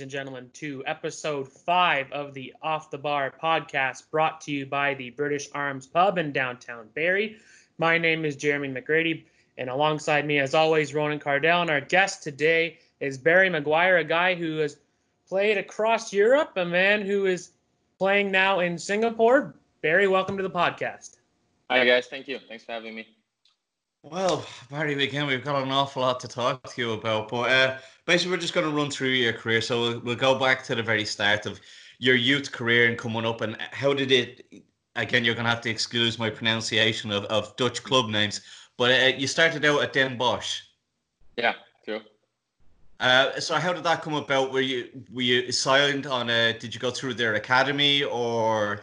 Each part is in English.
Welcome, ladies and gentlemen, to episode five of the Off the Bar podcast brought to you by the British Arms Pub in downtown Barrie. My name is Jeremy McGrady, and alongside me, as always, Ronan Cardell. And our guest today is Barry Maguire, a guy who has played across Europe, a man who is playing now in Singapore. Barry, welcome to the podcast. Hi, guys. Thank you. Thanks for having me. Well, Barry, again, we've got an awful lot to talk to you about, but uh, basically, we're just going to run through your career. So we'll, we'll go back to the very start of your youth career and coming up, and how did it? Again, you're going to have to excuse my pronunciation of, of Dutch club names, but uh, you started out at Den Bosch. Yeah, true. Uh, so how did that come about? Were you were you signed on a? Did you go through their academy or?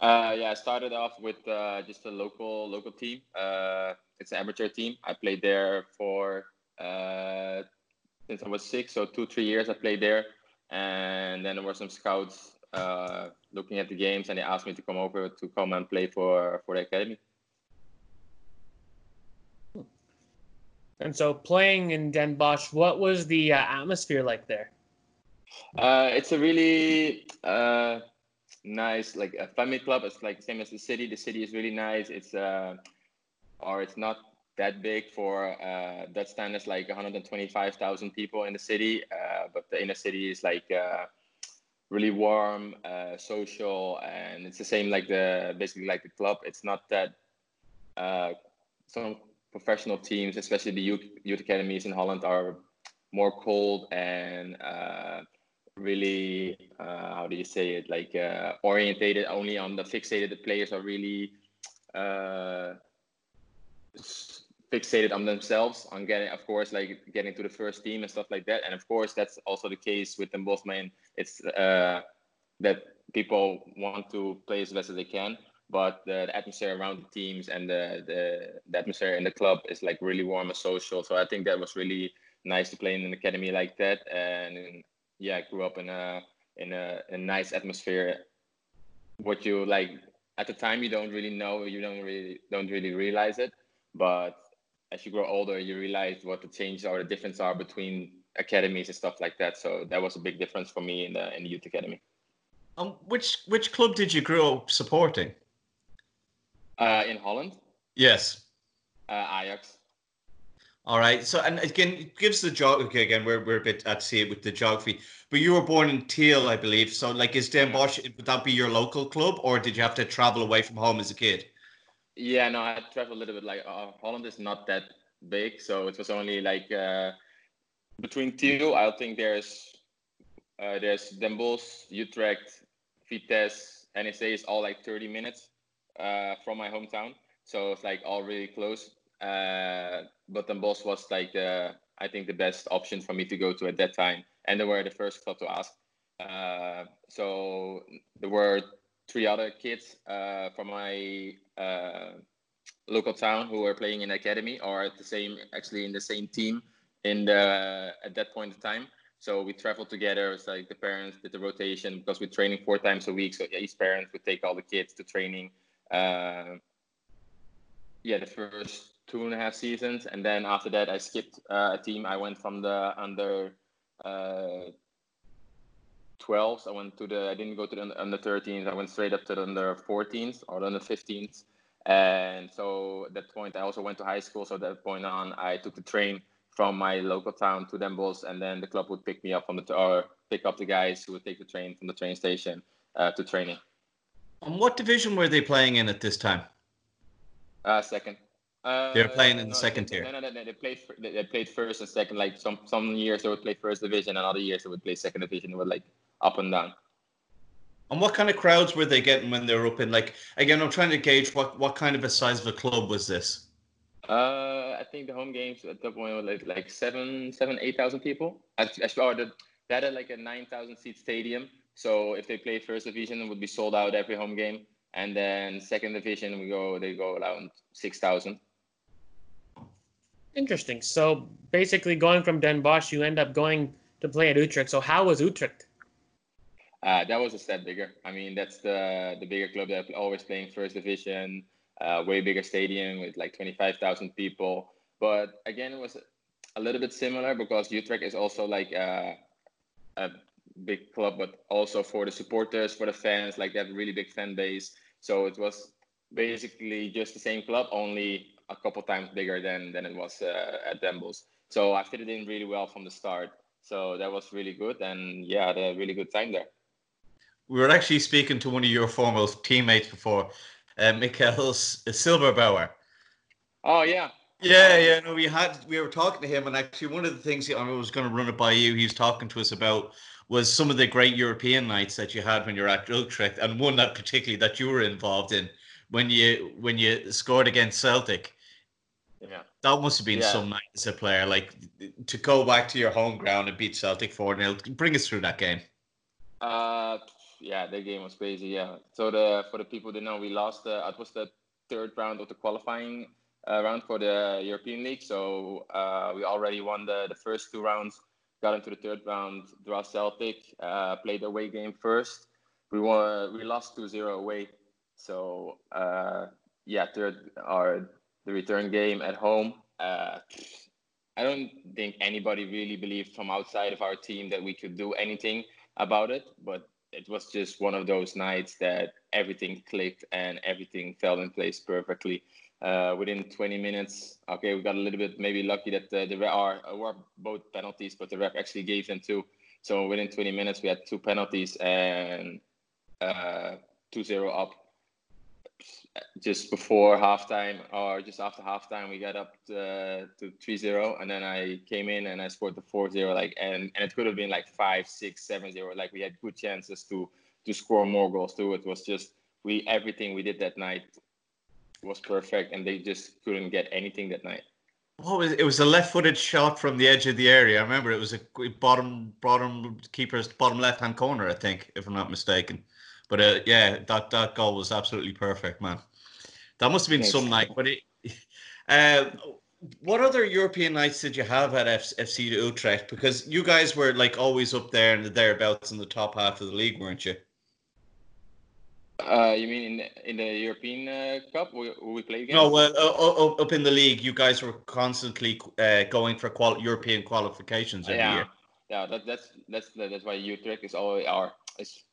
Uh, yeah, I started off with uh, just a local local team. Uh, it's an amateur team. I played there for uh, since I was six, so two three years. I played there, and then there were some scouts uh, looking at the games, and they asked me to come over to come and play for for the academy. And so, playing in Den Bosch, what was the uh, atmosphere like there? Uh, it's a really uh, nice, like a family club. It's like same as the city. The city is really nice. It's uh, or it's not that big for uh, Dutch standards, like 125,000 people in the city. Uh, but the inner city is like uh, really warm, uh, social, and it's the same like the basically like the club. It's not that uh, some professional teams, especially the youth, youth academies in Holland, are more cold and uh, really how do you say it like orientated only on the fixated the players are really fixated on themselves on getting of course like getting to the first team and stuff like that and of course that's also the case with them both. Bosman it's uh, that people want to play as best as they can but the, the, atmosphere around the teams and the, the, the atmosphere in the club is like really warm and social so i think that was really nice to play in an academy like that and yeah, I grew up in a in a, a nice atmosphere. What you like at the time, you don't really know, you don't really don't really realize it, but as you grow older, you realize what the changes or the difference are between academies and stuff like that. So that was a big difference for me in the in the youth academy. Um, which which club did you grow up supporting? Uh, in Holland. Yes. Uh, Ajax. All right. So, and again, it gives the jog. Okay, again, we're, we're a bit at sea with the geography. But you were born in Tiel, I believe. So, like, is Den Bosch, would that be your local club or did you have to travel away from home as a kid? Yeah, no, I traveled a little bit. Like, uh, Holland is not that big. So, it was only like uh, between Tiel, I think there's uh, there's Den Bosch, Utrecht, Vitesse, NEC is all like 30 minutes uh, from my hometown. So, it's like all really close. Uh, but Den Bosch was like the I think the best option for me to go to at that time, and they were the first club to ask. Uh, so there were three other kids uh, from my uh, local town who were playing in academy or at the same actually in the same team in the at that point in time. So we traveled together. It's like the parents did the rotation because we're training four times a week. So each parent would take all the kids to training. Uh, yeah, the first two and a half seasons, and then after that, I skipped uh, a team. I went from the under uh, 12s. I went to the. I didn't go to the under 13s. I went straight up to the under 14s or the under 15s. And so at that point, I also went to high school. So at that point on, I took the train from my local town to Den Bosch, and then the club would pick me up from the or pick up the guys who would take the train from the train station uh, to training. And what division were they playing in at this time? Uh, second. They're playing in no, the second they, tier. No, no, no, they played. They played first and second. Like some some years they would play first division, and other years they would play second division. It would like up and down. And what kind of crowds were they getting when they were up in? Like again, I'm trying to gauge what what kind of a size of a club was this. Uh, I think the home games at that point were like like seven, seven, eight thousand people. Actually, or the, they had like a nine thousand seat stadium. So if they play first division, it would be sold out every home game. And then second division, we go they go around six thousand. Interesting. So basically, going from Den Bosch, you end up going to play at Utrecht. So how was Utrecht? Uh, that was a step bigger. I mean, that's the the bigger club that always playing first division, uh, way bigger stadium with like twenty five thousand people. But again, it was a little bit similar because Utrecht is also like uh, a big club, but also for the supporters, for the fans, like they have a really big fan base. So it was basically just the same club, only a couple times bigger than than it was uh, at Den Bosch. So I fitted in really well from the start. So that was really good, and yeah, I had a really good time there. We were actually speaking to one of your former teammates before, uh, Silberbauer. Oh yeah, yeah, yeah. No, we had we were talking to him, and actually, one of the things I was going to run it by you. He was talking to us about was some of the great European nights that you had when you're at Utrecht, and one that particularly that you were involved in when you when you scored against Celtic. Yeah, that must have been yeah. some night as a player, like to go back to your home ground and beat Celtic four 0 Bring us through that game. Uh, yeah, that game was crazy. Yeah. So the for the people that know, we lost. Uh, it was the third round of the qualifying uh, round for the European League. So uh, we already won the, the first two rounds, got into the third round, draw Celtic, uh, played the away game first. We won, we lost 2-0 away. So uh, yeah, third our the return game at home. Uh, I don't think anybody really believed from outside of our team that we could do anything about it, but it was just one of those nights that everything clicked and everything fell in place perfectly uh, within 20 minutes. Okay, we got a little bit maybe lucky that the, the are were both penalties, but the ref actually gave them two. So within 20 minutes, we had two penalties and uh, 2-0 up. Just before halftime, or just after halftime, we got up uh, to, to 3-0, and then I came in and I scored the 4-0. Like, and and it could have been like 5, 6, 7-0. Like we had good chances to to score more goals too. It was just we everything we did that night was perfect, and they just couldn't get anything that night. Was it? Was a left-footed shot from the edge of the area. I remember it was a bottom bottom keeper's bottom left-hand corner, I think, if I'm not mistaken. But uh, yeah, that that goal was absolutely perfect, man. That must have been Thanks. some night. But it, uh, what other European nights did you have at F- FC Utrecht? Because you guys were like always up there in the thereabouts in the top half of the league, weren't you? Uh, you mean in the, in the European uh, Cup? We, we play against? No, well, uh, up in the league, you guys were constantly uh, going for qual- European qualifications every yeah. year. Yeah, that, that's that's that's why Utrecht is always our it's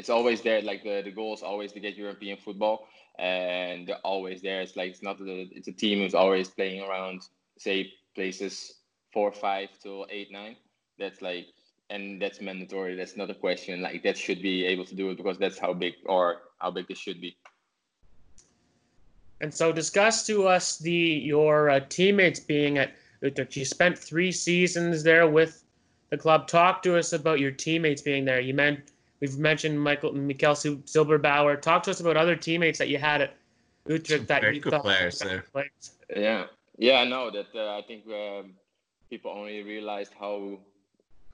it's always there. Like the, the goal is always to get European football, and they're always there. It's like it's not the it's a team who's always playing around say places four, five to eight, nine. That's like and that's mandatory. That's not a question. Like that should be able to do it because that's how big or how big it should be. And so, discuss to us the your uh, teammates being at Utrecht. You spent three seasons there with the club. Talk to us about your teammates being there. You meant we've mentioned Michael Mikkel Silberbauer. Talk to us about other teammates that you had at Utrecht that Very you good thought players there. Players. Yeah, yeah, I know that. Uh, I think um, people only realized how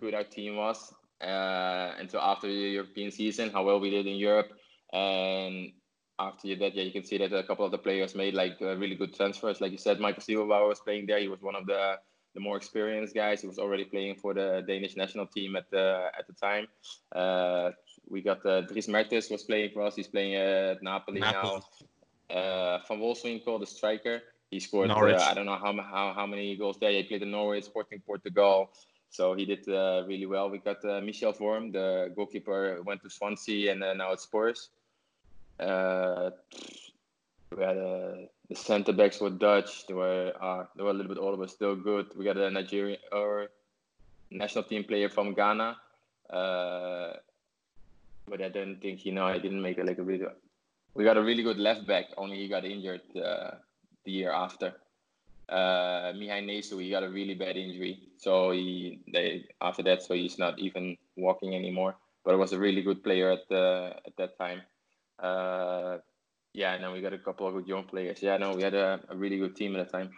good our team was uh, until after the European season, how well we did in Europe. And after that, yeah, you can see that a couple of the players made like uh, really good transfers. Like you said, Michael Silberbauer was playing there. He was one of the the more experienced guys. He was already playing for the Danish national team at the at the time. Uh, we got uh, Dries Mertens was playing for us. He's playing at Napoli, Napoli. now. Uh, Van Wolfswinkel, the striker, he scored. Uh, I don't know how, how how many goals there. He played in Norwich, Sporting Portugal. So he did uh, really well. We got uh, Michel Vorm, the goalkeeper, went to Swansea and uh, now at Spurs. Uh, centre backs were Dutch. They were uh, they were a little bit older, but still good. We got a Nigerian or national team player from Ghana. Uh, but I don't think you know I didn't make like a really. We got a really good left back. Only he got injured uh, the year after uh, Mihai Nesu, he got a really bad injury. So he they after that, so he's not even walking anymore. But it was a really good player at the at that time. Yeah, and then we got a couple of good young players. Yeah, no, we had a, a really good team at the time.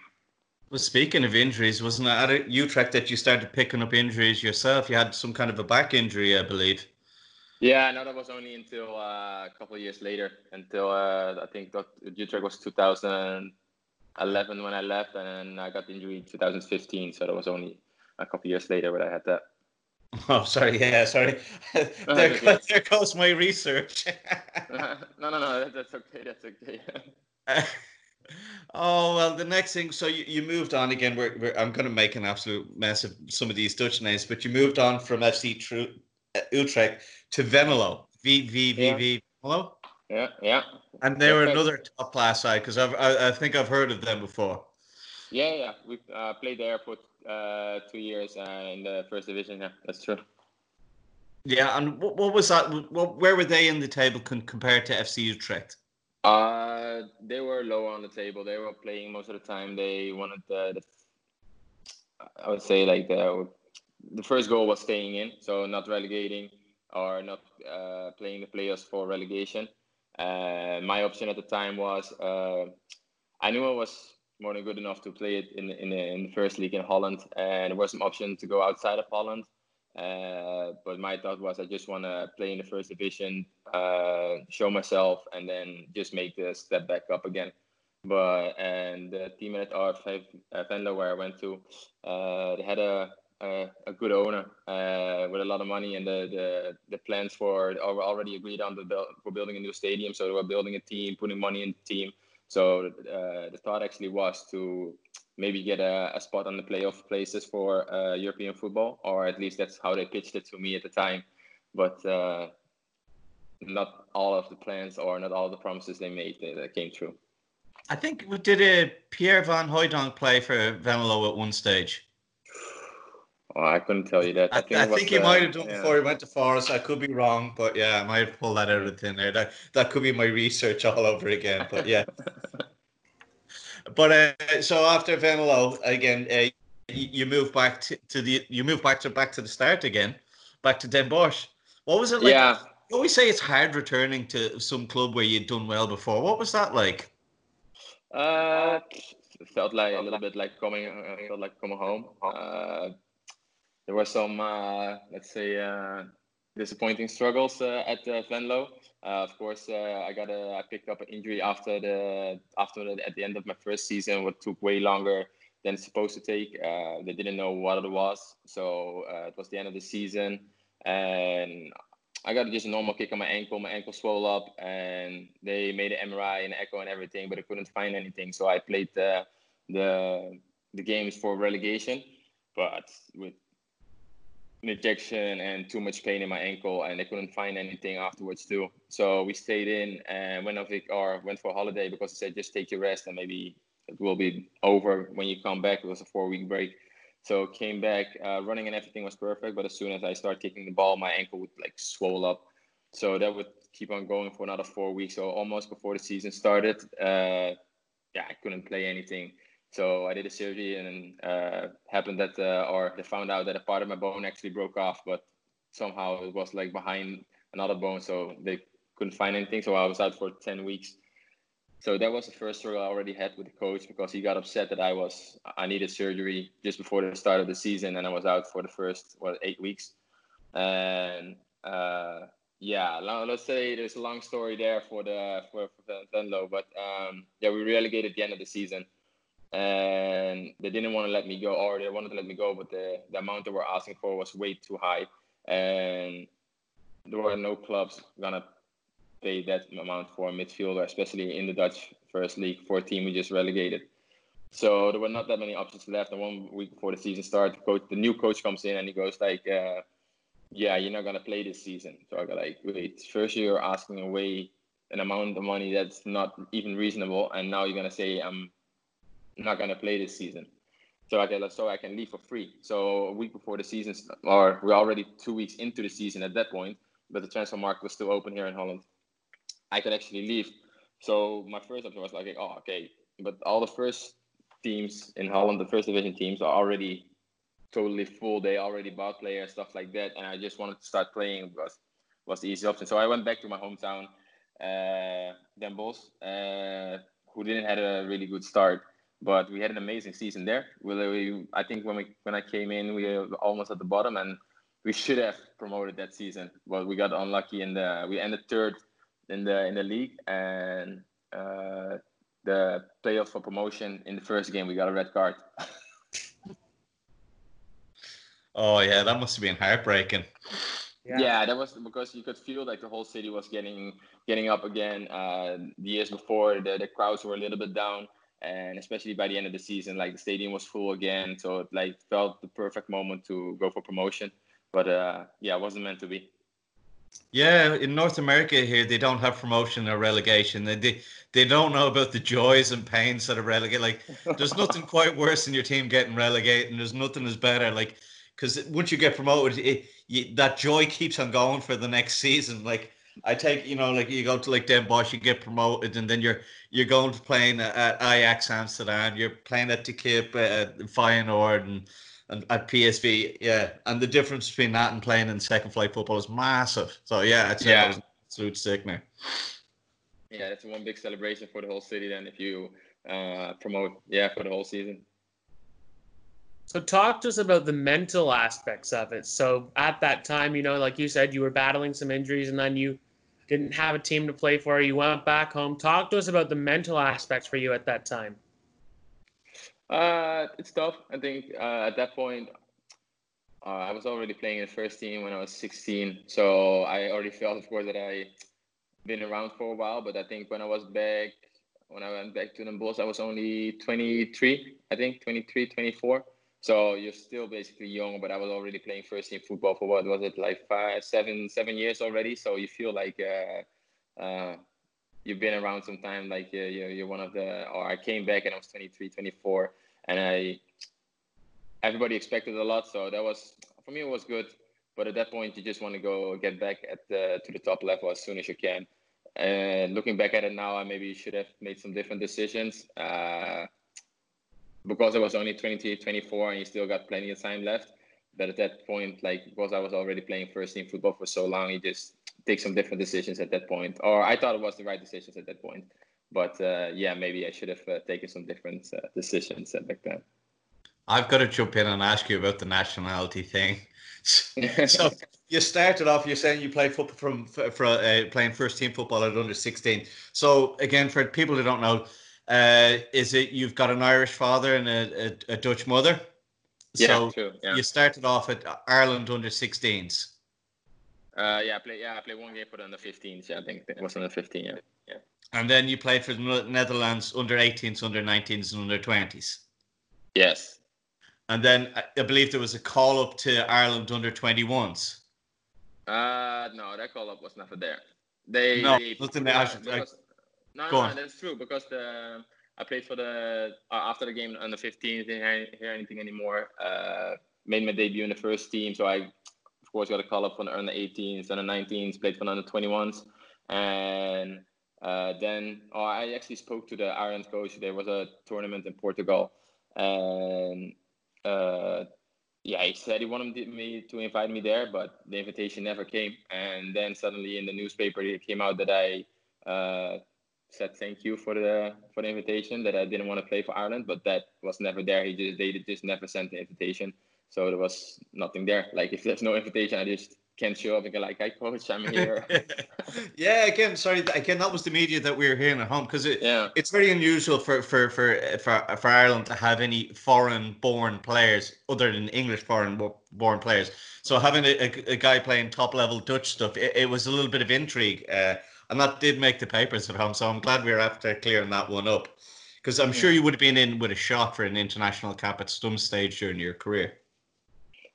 Well, speaking of injuries, wasn't it at Utrecht that you started picking up injuries yourself? You had some kind of a back injury, I believe. Yeah, no, that was only until uh, a couple of years later. Until uh, I think that Utrecht was 2011 when I left, and I got injured in 2015. So that was only a couple of years later when I had that. Oh, sorry. Yeah, sorry. there, goes, there goes my research. no, no, no. That's okay. That's okay. oh well, the next thing. So you, you moved on again. We're, we're, I'm going to make an absolute mess of some of these Dutch names, but you moved on from FC True uh, Utrecht to Venlo. V V V V Venlo. Yeah, yeah. And they were another top class side because I, I, think I've heard of them before. Yeah, yeah. We uh, played there for uh, two years uh, in the first division. Yeah, that's true. Yeah, and what, what was that? What, where were they in the table con- compared to FC Utrecht? Uh, they were lower on the table. They were playing most of the time. They wanted the, the I would say like the the first goal was staying in, so not relegating or not uh, playing the players for relegation. Uh, my option at the time was uh, I knew I was more than good enough to play it in in the, in the first league in Holland, and there was some option to go outside of Holland. Uh, but my thought was I just want to play in the first division, uh, show myself, and then just make the step back up again. But and the team at R5 uh, Venlo where I went to, uh, they had a, a, a good owner uh, with a lot of money, and the the, the plans for were already agreed on the for building a new stadium. So they were building a team, putting money in the team. So uh, the thought actually was to maybe get a, a spot on the playoff places for uh, European football, or at least that's how they pitched it to me at the time. But uh, not all of the plans or not all the promises they made that came true. I think did a Pierre van Hooijdonk play for Venlo at one stage? Oh, I couldn't tell you that. I, I think, I think he might have done yeah. before he went to Forest. I could be wrong, but yeah, I might have pulled that out of thin air. That that could be my research all over again. But yeah. but uh, so after Venlo again, uh, you move back to, to, the you move back to back to the start again, back to Den Bosch. What was it like? Yeah. You always say it's hard returning to some club where you'd done well before. What was that like? Uh, felt like a little bit like coming, uh, felt like coming home. Uh, there were some, uh, let's say, uh, disappointing struggles uh, at Venlo. Of course, I got a, I picked up an injury after the after the, at the end of my first season, what took way longer than supposed to take. They didn't know what it was, so it was the end of the season, and I got just a normal kick on my ankle. My ankle swelled up, and they made an MRI and echo and everything, but I couldn't find anything. So I played the the the games for relegation, but with injection and too much pain in my ankle, and they couldn't find anything afterwards too. So we stayed in and went on or went for a holiday because they said just take your rest and maybe it will be over when you come back. It was a four week break. So came back, uh, running and everything was perfect. But as soon as I started kicking the ball, my ankle would like swell up. So that would keep on going for another four weeks. So almost before the season started, uh, yeah, I couldn't play anything. So I did a surgery and uh, happened that, uh, or they found out that a part of my bone actually broke off, but somehow it was like behind another bone. So they couldn't find anything. So I was out for 10 weeks. So that was the first struggle I already had with the coach because he got upset that I was I needed surgery just before the start of the season and I was out for the first what eight weeks. And uh, yeah, let's say there's a long story there for the for, for Venlo, but um, yeah, we relegated at the end of the season and they didn't want to let me go, or they wanted to let me go, but the, the amount they were asking for was way too high, and there were no clubs gonna pay that amount for a midfielder, especially in the Dutch First League for a team we just relegated. So there were not that many options left. And one week before the season started, the, coach, the new coach comes in and he goes like, uh, "Yeah, you're not gonna play this season." So I go like, "Wait, first you're asking away an amount of money that's not even reasonable, and now you're gonna say I'm not gonna play this season. So I can so I can leave for free. So a week before the season, or we're already two weeks into the season at that point, but the transfer market was still open here in Holland. I could actually leave. So my first option was like, oh, okay, but all the first teams in Holland, the first division teams, are already totally full. They already bought players, stuff like that, and I just wanted to start playing because was the easy option. So I went back to my hometown, uh, Den Bosch, uh, who didn't have a really good start but we had an amazing season there. We, we, I think when we when I came in, we were almost at the bottom, and we should have promoted that season, but we got unlucky in the we ended third in the in the league, and uh, the playoff for promotion in the first game we got a red card. oh yeah, that must have been heartbreaking. Yeah. yeah. that was because you could feel like the whole city was getting getting up again. Uh, the years before, the, the crowds were a little bit down and especially by the end of the season like the stadium was full again so it like felt the perfect moment to go for promotion but uh, yeah, it wasn't meant to be. Yeah, in North America here, they don't have promotion or relegation. They they, they don't know about the joys and pains that are relegated. Like, there's nothing quite worse than your team getting relegated, and there's nothing as better. Like, because once you get promoted, it, you, that joy keeps on going for the next season. Like, I take you know, like you go to like Den Bosch, you get promoted, and then you're you're going to playing at Ajax Amsterdam, you're playing at T'Quip, at Feyenoord, and and at PSV, yeah. And the difference between that and playing in second flight football is massive. So yeah, it's yeah. an absolute sickener. Yeah, that's one big celebration for the whole city. Then if you uh, promote, yeah, for the whole season. So talk to us about the mental aspects of it. So at that time, you know, like you said, you were battling some injuries, and then you didn't have a team to play for. You went back home. Talk to us about the mental aspects for you at that time. Uh, it's tough. I think uh, at that point, uh, I was already playing in the first team when I was 16, so I already felt, of course, that I been around for a while. But I think when I was back, when I went back to the Bulls, I was only 23. I think 23, 24. So you're still basically young, but I was already playing first team football for what was it like five, seven, seven years already. So you feel like uh, uh, you've been around some time like you're, you're one of the or i came back and i was 23 24 and i everybody expected a lot. So that was for me it was good. But at that point you just want to go get back at the to the top level as soon as you can. And looking back at it now i maybe should have made some different decisions. Uh, because i was only 23 24 and you still got plenty of time left but at that point like because i was already playing first team football for so long you just take some different decisions at that point, or I thought it was the right decisions at that point. But uh, yeah, maybe I should have uh, taken some different uh, decisions back then. I've got to jump in and ask you about the nationality thing. so you started off. You're saying you played football from for, uh, playing first team football at under 16. So again, for people who don't know, uh, is it you've got an Irish father and a, a, a Dutch mother? Yeah, so true. Yeah. You started off at Ireland under 16s. Uh, yeah, I played. Yeah, I played one game for the under 15s. Yeah, I think it was under 15. Yeah, yeah. And then you played for the Netherlands under 18s, under 19s, and under 20s. Yes. And then I believe there was a call up to Ireland under 21s. Uh, no, that call up was never there. They no, they, nothing there. Because, no, no, no, that's true because the I played for the uh, after the game under 15s. Didn't hear anything anymore. Uh, made my debut in the first team, so I of course, got a call up from the under 18s, under 19s, played for the under 21s. And uh, then oh, I actually spoke to the Ireland coach. There was a tournament in Portugal. And uh, yeah, he said he wanted me to invite me there, but the invitation never came. And then suddenly in the newspaper, it came out that I uh, said thank you for the for the invitation. That I didn't want to play for Ireland, but that was never there. He just they just never sent the invitation. So there was nothing there. Like if there's no invitation, I just can't show up and go like, "Hi, coach, I'm here." yeah, again, sorry, again, that was the media that we were hearing at home because it, yeah. it's very unusual for, for for for for Ireland to have any foreign-born players other than English foreign-born players. So having a, a, a guy playing top-level Dutch stuff, it, it, was a little bit of intrigue, uh, and that did make the papers at home. So I'm glad we are after clearing that one up because I'm sure you would have been in with a shot for an international cap at some stage during your career.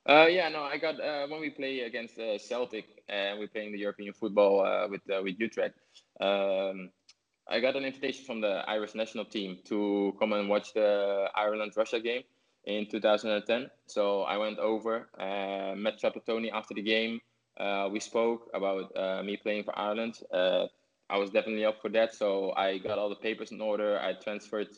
Uh, yeah, no, I got uh, when we play against uh, Celtic and we're playing the European football uh, with uh, with Utrecht. Um, I got an invitation from the Irish national team to come and watch the Ireland Russia game in 2010. So I went over, uh, met Trapattoni after the game. We spoke about me playing for Ireland. I was definitely up for that, so I got all the papers in order. I transferred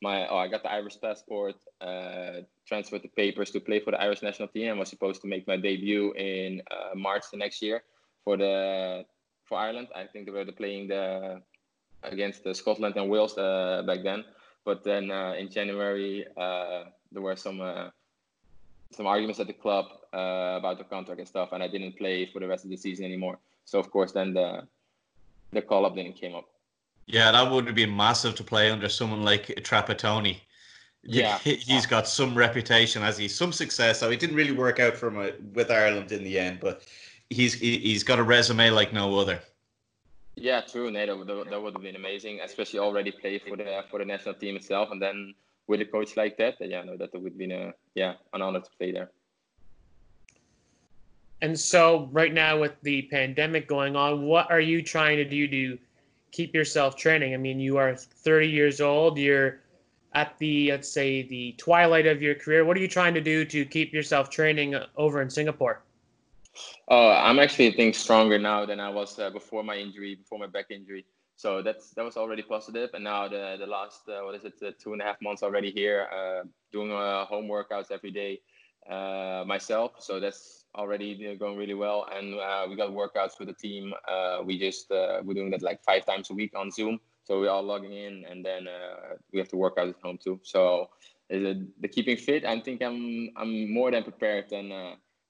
my oh, I got the Irish passport, uh, transferred the papers to play for the Irish national team, and was supposed to make my debut in uh, March the next year for the for Ireland. I think they were playing the against the Scotland and Wales uh, back then. But then uh, in January uh, there were some uh, some arguments at the club about the contract and stuff, and I didn't play for the rest of the season anymore. So of course then the the call up didn't came up. Yeah, that would have been massive to play under someone like Trapattoni. Yeah, he's got some reputation as he's some success. So it didn't really work out for him uh, with Ireland in the end, but he's he's got a resume like no other. Yeah, true. Nate, that, that would have been amazing, especially already play for the for the national team itself, and then with a coach like that, yeah, no, that would be a yeah an honor to play there. And so, right now with the pandemic going on, what are you trying to do to keep yourself training? I mean, you are 30 years old. You're at the let's say the twilight of your career. What are you trying to do to keep yourself training uh, over in Singapore? Oh, I'm actually I think stronger now than I was uh, before my injury, before my back injury. So that's that was already positive. And now the the last uh, what is it, uh, two and a half months already here, uh, doing uh, home workouts every day uh, myself. So that's already going really well. And we got workouts with the team. we just we're doing that like five times a week on Zoom. So we're all logging in, and then we have to work out at home too. So the keeping fit, I think I'm I'm more than prepared than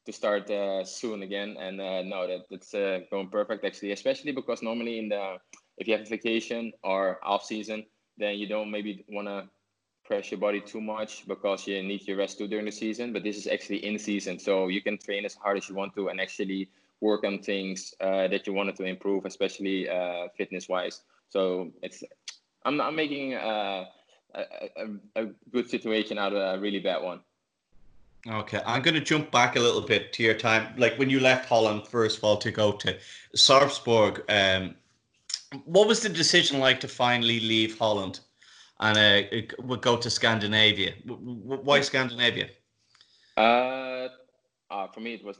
to start soon again. And no, that that's going perfect actually, especially because normally in the if you have a vacation or off season, then you don't maybe want to press your body too much because you need your rest too during the season. But this is actually in season, so you can train as hard as you want to and actually work on things uh, that you wanted to improve, especially uh, fitness wise. So it's I'm I'm making uh, a, a, a good situation out of a really bad one. Okay, I'm going to jump back a little bit to your time, like when you left Holland first of all to go to Sarpsborg. Um, what was the decision like to finally leave Holland and uh, would go to Scandinavia? Why Scandinavia? Uh, uh, for me, it was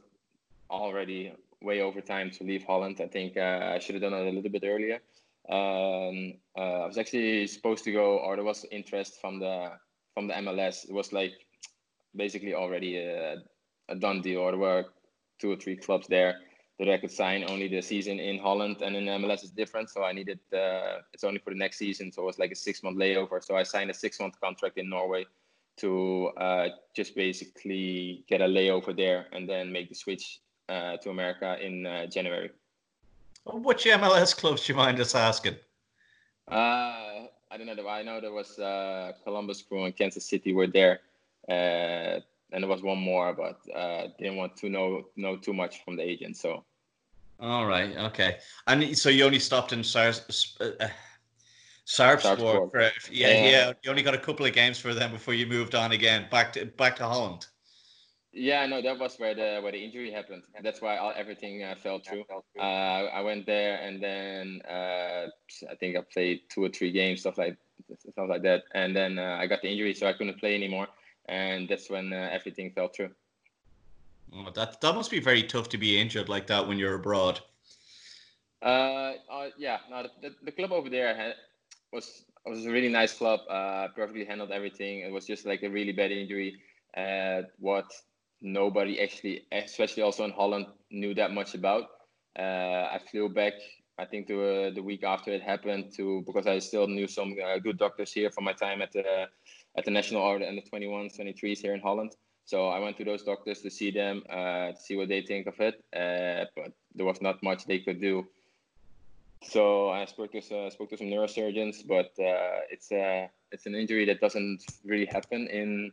already way over time to leave Holland. I think uh, I should have done it a little bit earlier. Um, uh, I was actually supposed to go, or there was interest from the from the MLS. It was like basically already a, a done deal, or there were two or three clubs there that I could sign. Only the season in Holland and in MLS is different, so I needed uh, it's only for the next season, so it was like a six month layover. So I signed a six month contract in Norway to uh, just basically get a layover there and then make the switch uh, to America in uh, January. Which MLS clubs do you mind us asking? Uh, I don't know. I know there was uh, Columbus Crew and Kansas City were there. Uh, and there was one more, but uh, didn't want to know know too much from the agent. So. All right. Okay. And so you only stopped in Sars, uh, Sarpsborg. For, yeah, yeah, yeah. You only got a couple of games for them before you moved on again back to back to Holland. Yeah, no, that was where the where the injury happened. That's why all, everything uh, fell through. Uh, I went there, and then uh, I think I played two or three games, stuff like stuff like that, and then uh, I got the injury, so I couldn't play anymore and that's when uh, everything fell through. Oh, that that must be very tough to be injured like that when you're abroad. Uh, uh yeah, no, the, the club over there had, was was a really nice club. Uh, perfectly handled everything. It was just like a really bad injury. Uh, what nobody actually, especially also in Holland, knew that much about. Uh, I flew back. I think uh, the week after it happened to because I still knew some uh, good doctors here from my time at the at the national order and the 21s, 23s here in Holland. So I went to those doctors to see them, uh, to see what they think of it. Uh, but there was not much they could do. So I spoke to uh, spoke to some neurosurgeons, but uh, it's a uh, it's an injury that doesn't really happen in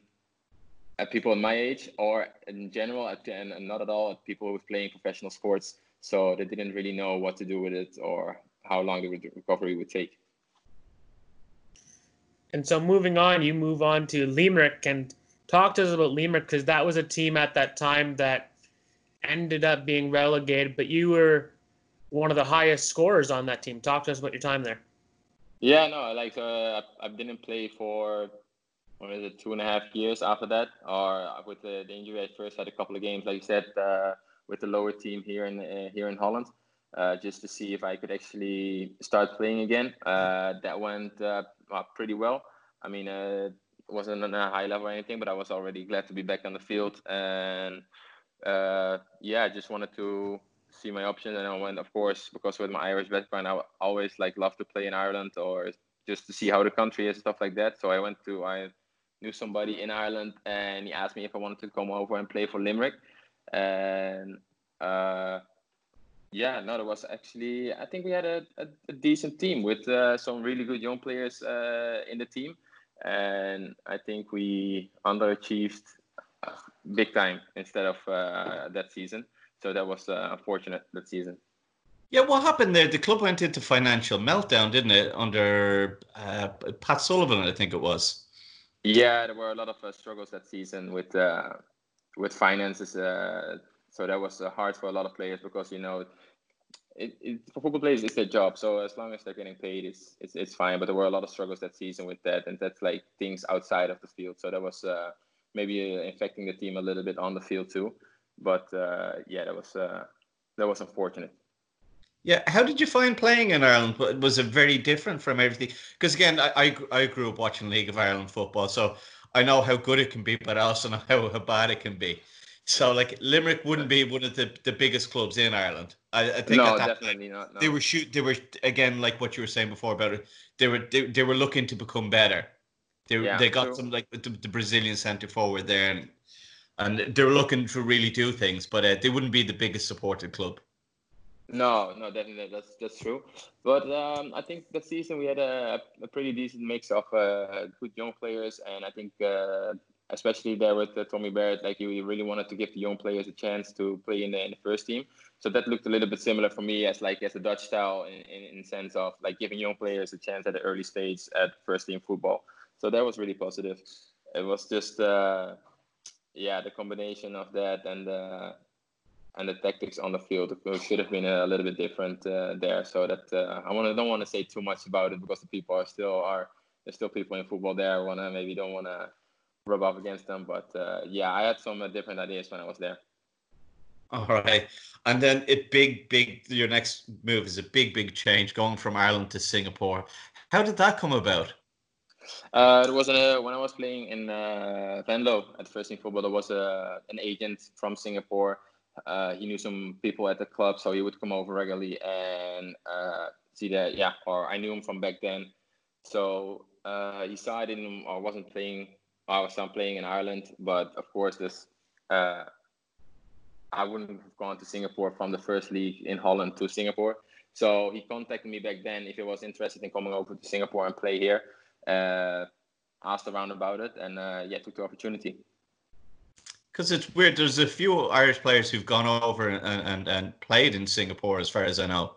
at people in my age or in general, at, and not at all at people who are playing professional sports. So they didn't really know what to do with it or how long the recovery would take. And so moving on, you move on to Limerick and talk to us about Limerick because that was a team at that time that ended up being relegated, but you were one of the highest scorers on that team. Talk to us about your time there. Yeah, no, like uh, I didn't play for what is it, two and a half years after that, or with the, the injury. I first had a couple of games, like you said, uh, with the lower team here in uh, here in Holland, uh, just to see if I could actually start playing again. Uh, that went uh, pretty well. I mean, uh, wasn't on a high level or anything, but I was already glad to be back on the field. And uh, yeah, I just wanted to see my options. And I went, of course, because with my Irish background, I always like love to play in Ireland or just to see how the country is, stuff like that. So I went to, I knew somebody in Ireland and he asked me if I wanted to come over and play for Limerick. And uh, yeah, no, there was actually I think we had a, a, a decent team with uh, some really good young players uh, in the team, and I think we underachieved big time instead of uh, that season. So that was uh, unfortunate that season. Yeah, what happened there? The club went into financial meltdown, didn't it? Under uh, Pat Sullivan, I think it was. Yeah, there were a lot of uh, struggles that season with with finances so that was uh, hard for a lot of players because you know it, it, for football players it's their job so as long as they're getting paid it's, it's it's fine but there were a lot of struggles that season with that and that's like things outside of the field so that was uh, maybe uh, infecting the team a little bit on the field too but uh, yeah that was uh, that was unfortunate yeah, how did you find playing in Ireland? Was it very different from everything? Because again, I, I, I grew up watching League of Ireland football, so I know how good it can be, but I also know how, how bad it can be. So like Limerick wouldn't be one of the, the biggest clubs in Ireland. I, I think no, definitely not. No. They were shoot. They were again like what you were saying before about it. They were they, they were looking to become better. They yeah, they got true. some like the, the Brazilian centre forward there, and and they were looking to really do things, but uh, they wouldn't be the biggest supported club. No, no, definitely that's that's true. But um, I think that season we had a, a pretty decent mix of uh, good young players, and I think uh, especially there with uh, Tommy Barrett, like he really wanted to give the young players a chance to play in the, in the first team. So that looked a little bit similar for me as like as a Dutch style in, in, in sense of like giving young players a chance at the early stage at first team football. So that was really positive. It was just uh, yeah the combination of that and uh, and the tactics on the field should have been a little bit different uh, there. So that uh, I want to don't want to say too much about it because the people are still are there's still people in football there. I want to maybe don't want to rub off against them, but uh, yeah, I had some uh, different ideas when I was there. All right, and then it big big your next move is a big big change going from Ireland to Singapore. How did that come about? Uh, it was a, when I was playing in uh, Venlo at First Team Football. There was a, an agent from Singapore uh, he knew some people at the club, so he would come over regularly and uh, see that. Yeah, or I knew him from back then. So uh, he saw I didn't or wasn't playing. I was not playing in Ireland, but of course this. Uh, I wouldn't have gone to Singapore from the first league in Holland to Singapore. So he contacted me back then if he was interested in coming over to Singapore and play here. Uh, asked around about it, and uh, yeah, took the opportunity because it's weird. There's a few Irish players who've gone over and, and, and played in Singapore, as far as I know.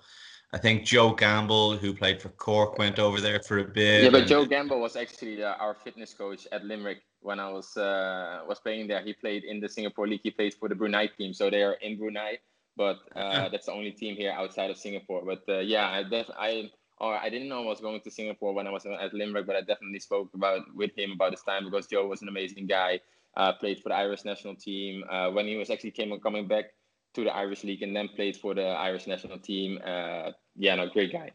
I think Joe Gamble, who played for Cork, went over there for a bit. Yeah, but and... Joe Gamble was actually uh, our fitness coach at Limerick when I was uh, was playing there. He played in the Singapore League. He played for the Brunei team, so they are in Brunei. But uh, that's the only team here outside of Singapore. But uh, yeah, I def- I or I didn't know I was going to Singapore when I was at Limerick, but I definitely spoke about with him about this time because Joe was an amazing guy uh, played for the Irish national team. Uh, when he was actually came coming back to the Irish league and then played for the Irish national team. Uh, yeah, no, great guy.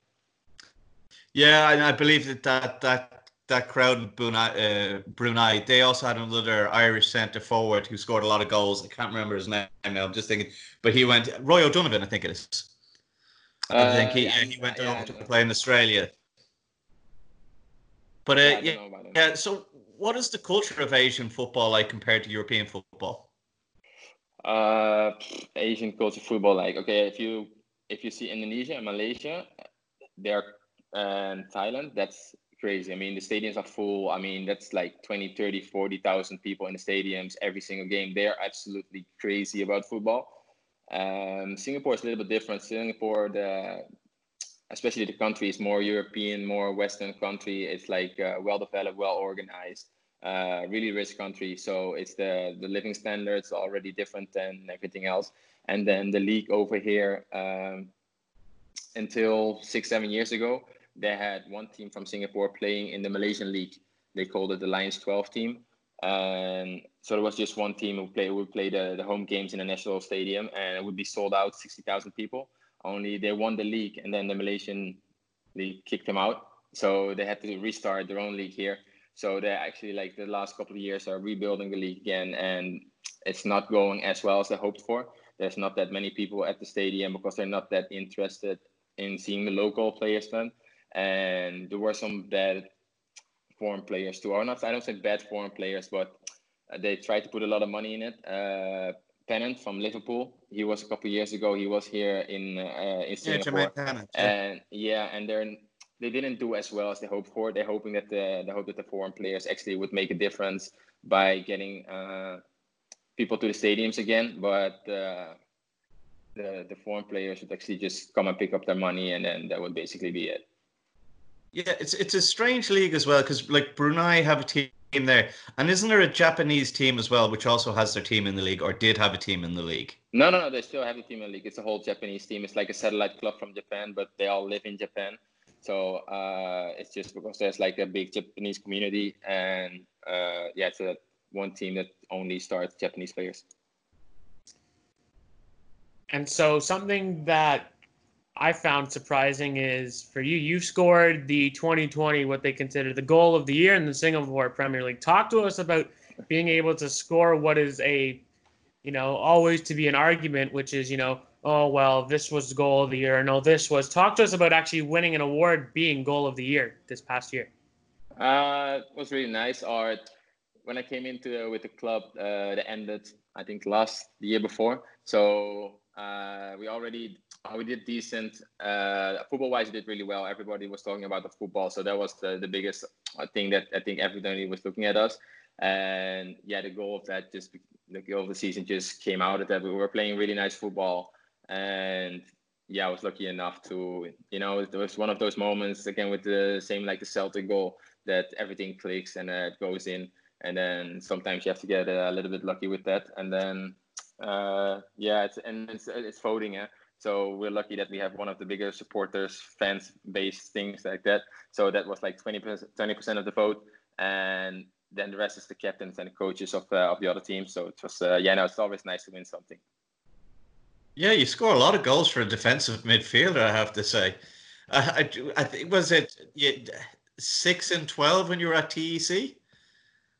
Yeah, and I believe that that that, that crowd in Brunei, uh, Brunei, they also had another Irish centre forward who scored a lot of goals. I can't remember his name now. I'm just thinking, but he went Roy O'Donovan, I think it is. I think he, yeah, he went yeah, over to play in Australia. But uh, yeah, yeah, so what is the culture of Asian football like compared to European football? Uh, Asian culture football like okay, if you if you see Indonesia and Malaysia, they're and Thailand, that's crazy. I mean, the stadiums are full. I mean, that's like 20, 30, 40,000 people in the stadiums every single game. They're absolutely crazy about football. Um, Singapore is a little bit different. Singapore, the especially the country is more European, more Western country. It's like uh, well developed, well organized, uh, really rich country. So it's the the living standards already different than everything else. And then the league over here, um, until six seven years ago, they had one team from Singapore playing in the Malaysian league. They called it the Lions 12 team. So there was just one team who play would play the, the home games in the national stadium and it would be sold out 60,000 people only they won the league and then the Malaysian league kicked them out. So they had to restart their own league here. So they actually like the last couple of years are rebuilding the league again and it's not going as well as they hoped for. There's not that many people at the stadium because they're not that interested in seeing the local players then. And there were some bad foreign players too. Or not I don't say bad foreign players, but they tried to put a lot of money in it. Uh, Pennant from Liverpool. He was a couple years ago. He was here in uh, in Singapore. Yeah, Pennant, yeah. And yeah, and they're they didn't do as well as they hoped for. They're hoping that the they hope that the foreign players actually would make a difference by getting uh, people to the stadiums again. But uh, the the foreign players would actually just come and pick up their money, and then that would basically be it. Yeah, it's it's a strange league as well because like Brunei have a team team there. And isn't there a Japanese team as well, which also has their team in the league, or did have a team in the league? No, no, no. They still have a team in the league. It's a whole Japanese team. It's like a satellite club from Japan, but they all live in Japan. So uh, it's just because there's like a big Japanese community, and uh, yeah, it's a one team that only starts Japanese players. And so something that I found surprising is for you, you've scored the 2020, what they consider the goal of the year in the Singapore Premier League. Talk to us about being able to score what is a, you know, always to be an argument, which is, you know, oh, well, this was goal of the year. No, this was. Talk to us about actually winning an award being goal of the year this past year. Uh, it was really nice. Art when I came into uh, with the club, uh, that ended, I think, last the year before. So uh, we already uh, we did decent. Uh, football wise, did really well. Everybody was talking about the football, so that was the, the biggest uh, thing that I think everybody was looking at us. And yeah, the goal of that just the goal of the season just came out of that we were playing really nice football, and yeah, I was lucky enough to you know it was one of those moments again with the same like the Celtic goal that everything clicks and uh, it goes in, and then sometimes you have to get a little bit lucky with that, and then uh, yeah, it's and it's it's voting. Yeah? So we're lucky that we have one of the bigger supporters, fans based things like that. So that was like 20 percent of the vote, and then the rest is the captains and the coaches of uh, of the other teams. So it was uh, yeah, no, it's always nice to win something. Yeah, you score a lot of goals for a defensive midfielder, I have to say. Uh, I, I think was it yeah, six and twelve when you were at TEC.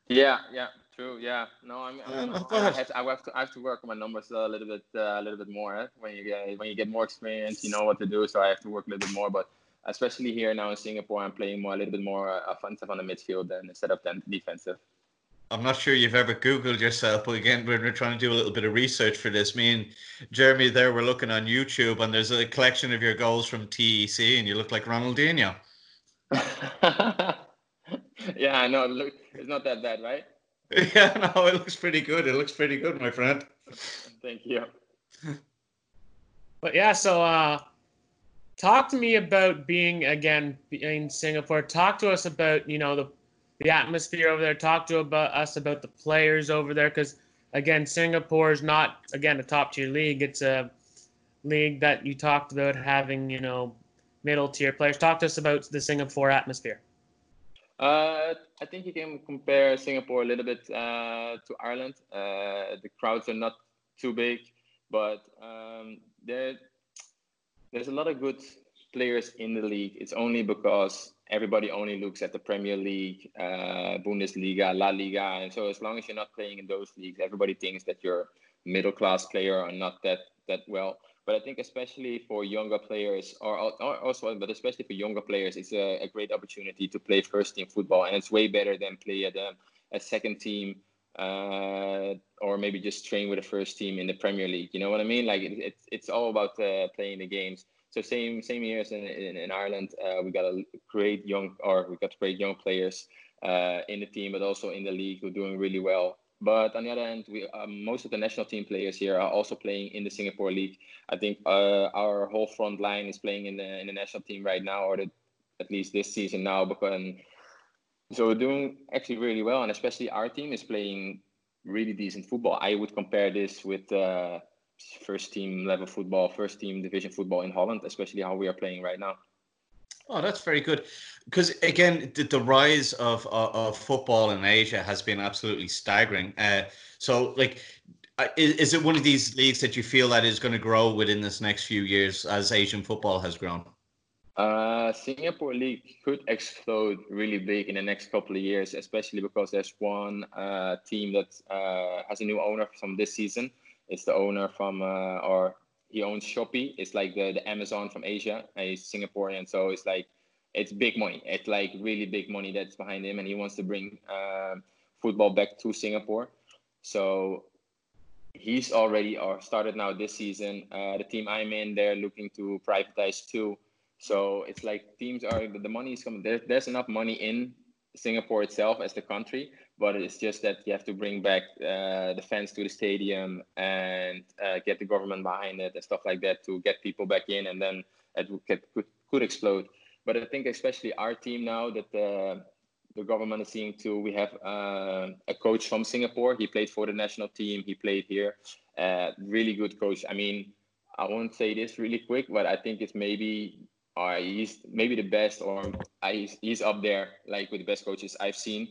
Yeah, yeah, True. Yeah. No, I'm. I'm I, have to, I have to. I have to work on my numbers a little bit. Uh, a little bit more. Eh? When you get when you get more experience, you know what to do. So I have to work a little bit more. But especially here now in Singapore, I'm playing more a little bit more uh, offensive on the midfield than instead of defensive. I'm not sure you've ever Googled yourself, but again, when we're trying to do a little bit of research for this. Me and Jeremy there were looking on YouTube, and there's a collection of your goals from TEC, and you look like Ronaldinho. yeah, I know. Look, it's not that bad, right? Yeah, no, it looks pretty good. It looks pretty good, my friend. Thank you. But yeah, so uh, talk to me about being again in Singapore. Talk to us about you know the the atmosphere over there. Talk to about us about the players over there, because again, Singapore is not again a top tier league. It's a league that you talked about having you know middle tier players. Talk to us about the Singapore atmosphere. Uh, I think you can compare Singapore a little bit uh, to Ireland. Uh, the crowds are not too big, but um, there, there's a lot of good players in the league. It's only because everybody only looks at the Premier League, uh, Bundesliga, La Liga, and so as long as you're not playing in those leagues, everybody thinks that you're middle class player and not that that well. But I think especially for younger players, or, or also, but especially for younger players, it's a, a, great opportunity to play first team football, and it's way better than play at a, a second team, uh, or maybe just train with the first team in the Premier League. You know what I mean? Like it, it's it's all about uh, playing the games. So same same years in in, in Ireland, uh, we got a great young, or we got great young players uh, in the team, but also in the league who are doing really well. But on the other hand, we um, most of the national team players here are also playing in the Singapore League. I think uh, our whole front line is playing in the in the national team right now, or the, at least this season now. Because so we're doing actually really well, and especially our team is playing really decent football. I would compare this with uh, first team level football, first team division football in Holland, especially how we are playing right now. Oh, that's very good. Because again, the, the rise of, of, of football in Asia has been absolutely staggering. Uh, so, like, is, is it one of these leagues that you feel that is going to grow within this next few years as Asian football has grown? Uh, Singapore League could explode really big in the next couple of years, especially because there's one uh, team that uh, has a new owner from this season. It's the owner from, uh, or he owns Shopee. It's like the, the Amazon from Asia. And he's Singaporean, so it's like it's big money. It's like really big money that's behind him, and he wants to bring uh, football back to Singapore. So he's already or started now this season. Uh, the team I'm in, they're looking to privatize too. So it's like teams are the money is coming. There, there's enough money in Singapore itself as the country, but it's just that you have to bring back uh, the fans to the stadium and uh, get the government behind it and stuff like that to get people back in, and then it could, could, could explode. But I think especially our team now that the the government is seeing too. We have uh, a coach from Singapore. He played for the national team. He played here. Uh, really good coach. I mean, I won't say this really quick, but I think it's maybe uh, he's maybe the best, or uh, he's, he's up there like with the best coaches I've seen.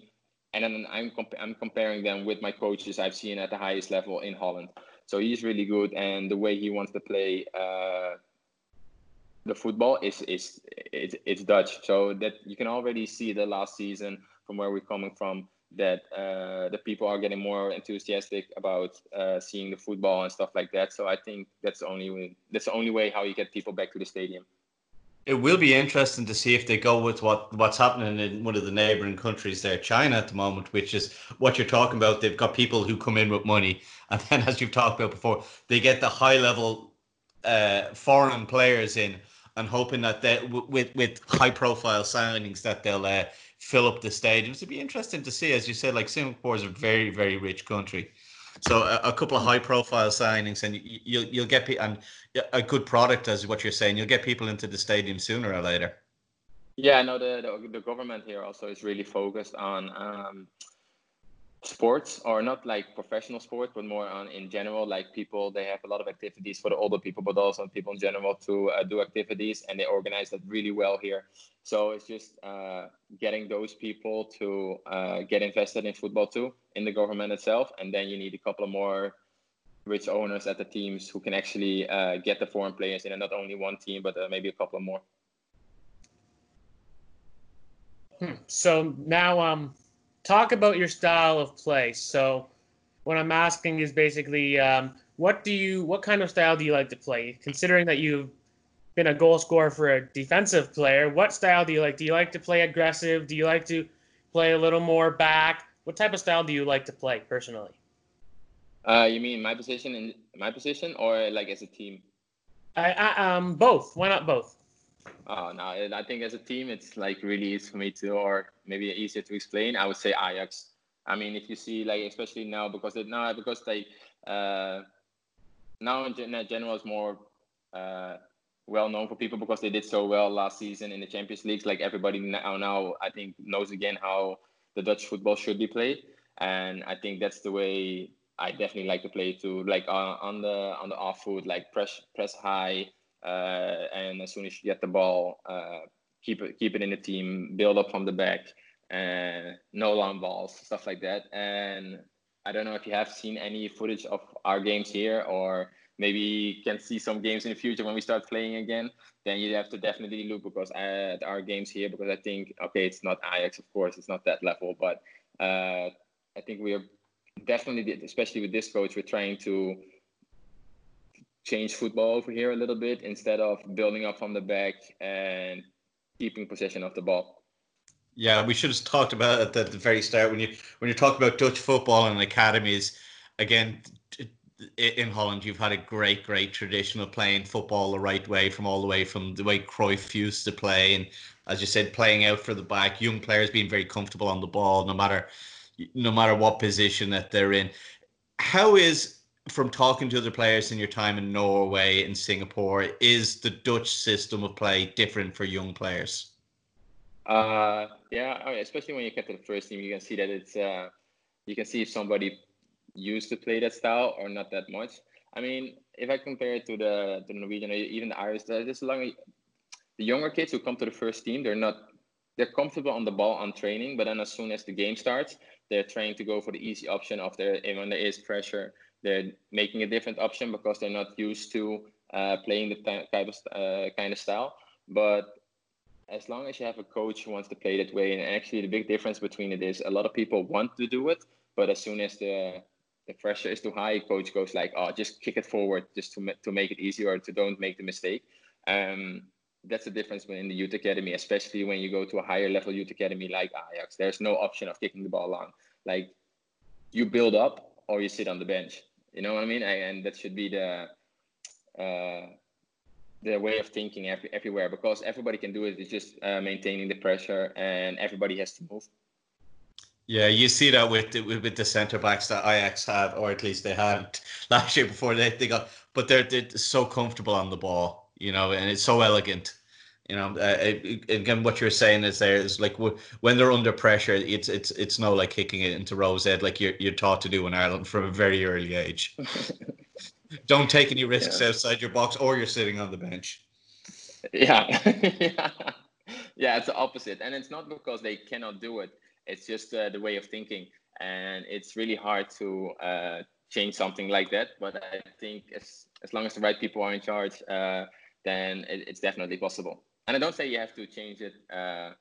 And then I'm comp- I'm comparing them with my coaches I've seen at the highest level in Holland. So he's really good, and the way he wants to play uh, the football is is it's, it's Dutch. So that you can already see the last season from where we're coming from that uh, the people are getting more enthusiastic about uh, seeing the football and stuff like that. So I think that's the only way, that's the only way how you get people back to the stadium. It will be interesting to see if they go with what what's happening in one of the neighboring countries there, China at the moment, which is what you're talking about. They've got people who come in with money, and then as you've talked about before, they get the high level uh, foreign players in and hoping that they with with high profile signings that they'll uh, fill up the stadiums. It'd be interesting to see, as you said, like Singapore is a very very rich country, so a, a couple of high profile signings and you, you'll you'll get pe- and a good product as what you're saying. You'll get people into the stadium sooner or later. Yeah, no, the the, the government here also is really focused on. Um, sports or not like professional sports but more on in general like people they have a lot of activities for the older people but also people in general to uh, do activities and they organize that really well here so it's just uh, getting those people to uh, get invested in football too in the government itself and then you need a couple of more rich owners at the teams who can actually uh, get the foreign players in and not only one team but uh, maybe a couple of more hmm. so now um talk about your style of play. So, what I'm asking is basically, um, what do you, what kind of style do you like to play? Considering that you've been a goal scorer for a defensive player, what style do you like? Do you like to play aggressive? Do you like to play a little more back? What type of style do you like to play personally? Uh, you mean my position in my position, or like as a team? I, I um both. Why not both? Oh no, I think as a team, it's like really easy for me to, or maybe easier to explain. I would say Ajax. I mean, if you see like especially now because it, now because they uh, now in general is more uh, well known for people because they did so well last season in the Champions League. Like everybody now now I think knows again how the Dutch football should be played, and I think that's the way I definitely like to play too. Like on, on the on the off foot, like press press high uh, and as soon as you get the ball, uh, keep it keep it in the team, build up from the back, and no long balls, stuff like that. And I don't know if you have seen any footage of our games here, or maybe can see some games in the future when we start playing again. Then you have to definitely look because at our games here, because I think okay, it's not Ajax, of course, it's not that level, but uh, I think we are definitely, especially with this coach, we're trying to change football over here a little bit instead of building up from the back and keeping possession of the ball. Yeah, we should have talked about it at the very start when you when you talk about Dutch football and academies. Again, in Holland, you've had a great, great tradition of playing football the right way, from all the way from the way Cruyff used to play, and as you said, playing out for the back, young players being very comfortable on the ball, no matter no matter what position that they're in. How is from talking to other players in your time in Norway and Singapore, is the Dutch system of play different for young players? Uh, yeah, especially when you get to the first team, you can see that it's uh, you can see if somebody used to play that style or not that much. I mean, if I compare it to the the Norwegian or even the Irish, this long the younger kids who come to the first team, they're not they're comfortable on the ball on training, but then as soon as the game starts, they're trying to go for the easy option of their when there is pressure they're making a different option because they're not used to uh, playing the type of uh, kind of style. But as long as you have a coach who wants to play that way, and actually the big difference between it is a lot of people want to do it, but as soon as the the pressure is too high, coach goes like, "Oh, just kick it forward, just to to make it easier, or to don't make the mistake." Um, that's the difference in the youth academy, especially when you go to a higher level youth academy like Ajax. There's no option of kicking the ball long. Like you build up or you sit on the bench. You know what I mean? I, and that should be the uh, the way of thinking every, everywhere because everybody can do it. It's just uh, maintaining the pressure, and everybody has to move. Yeah, you see that with the, with the centre backs that Ajax have, or at least they had last year before they, they got, but they're, they're so comfortable on the ball, you know, and it's so elegant. You know, uh, again, what you're saying is there is like when they're under pressure, it's it's it's no like kicking it into row Zed like you're you're taught to do in Ireland from a very early age. Don't take any risks yeah. outside your box, or you're sitting on the bench. Yeah, yeah, yeah. It's the opposite, and it's not because they cannot do it. It's just uh, the way of thinking, and it's really hard to uh, change something like that. But I think as as long as the right people are in charge, uh, then it, it's definitely possible and I don't say you have to change it uh,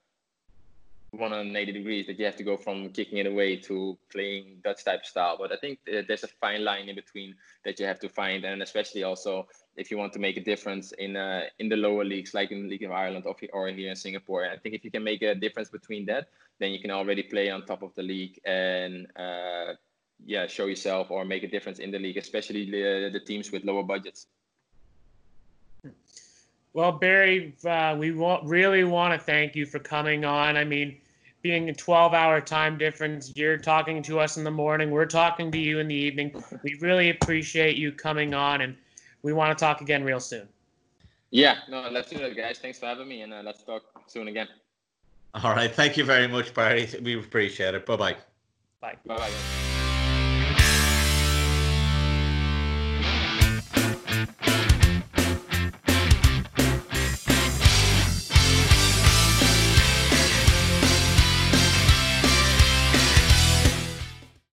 180 degrees, that you have to go from kicking it away to playing Dutch type style. But I think there's a fine line in between that you have to find, and especially also if you want to make a difference in uh, in the lower leagues, like in the League of Ireland or, or here in Singapore. I think if you can make a difference between that, then you can already play on top of the league and uh, yeah, show yourself or make a difference in the league, especially the, the teams with lower budgets. Well, Barry, uh, we want, really want to thank you for coming on. I mean, being a 12 hour time difference, you're talking to us in the morning, we're talking to you in the evening. We really appreciate you coming on, and we want to talk again real soon. Yeah, no, let's do that, guys. Thanks for having me, and uh, let's talk soon again. All right. Thank you very much, Barry. We appreciate it. Bye-bye. Bye. Bye-bye.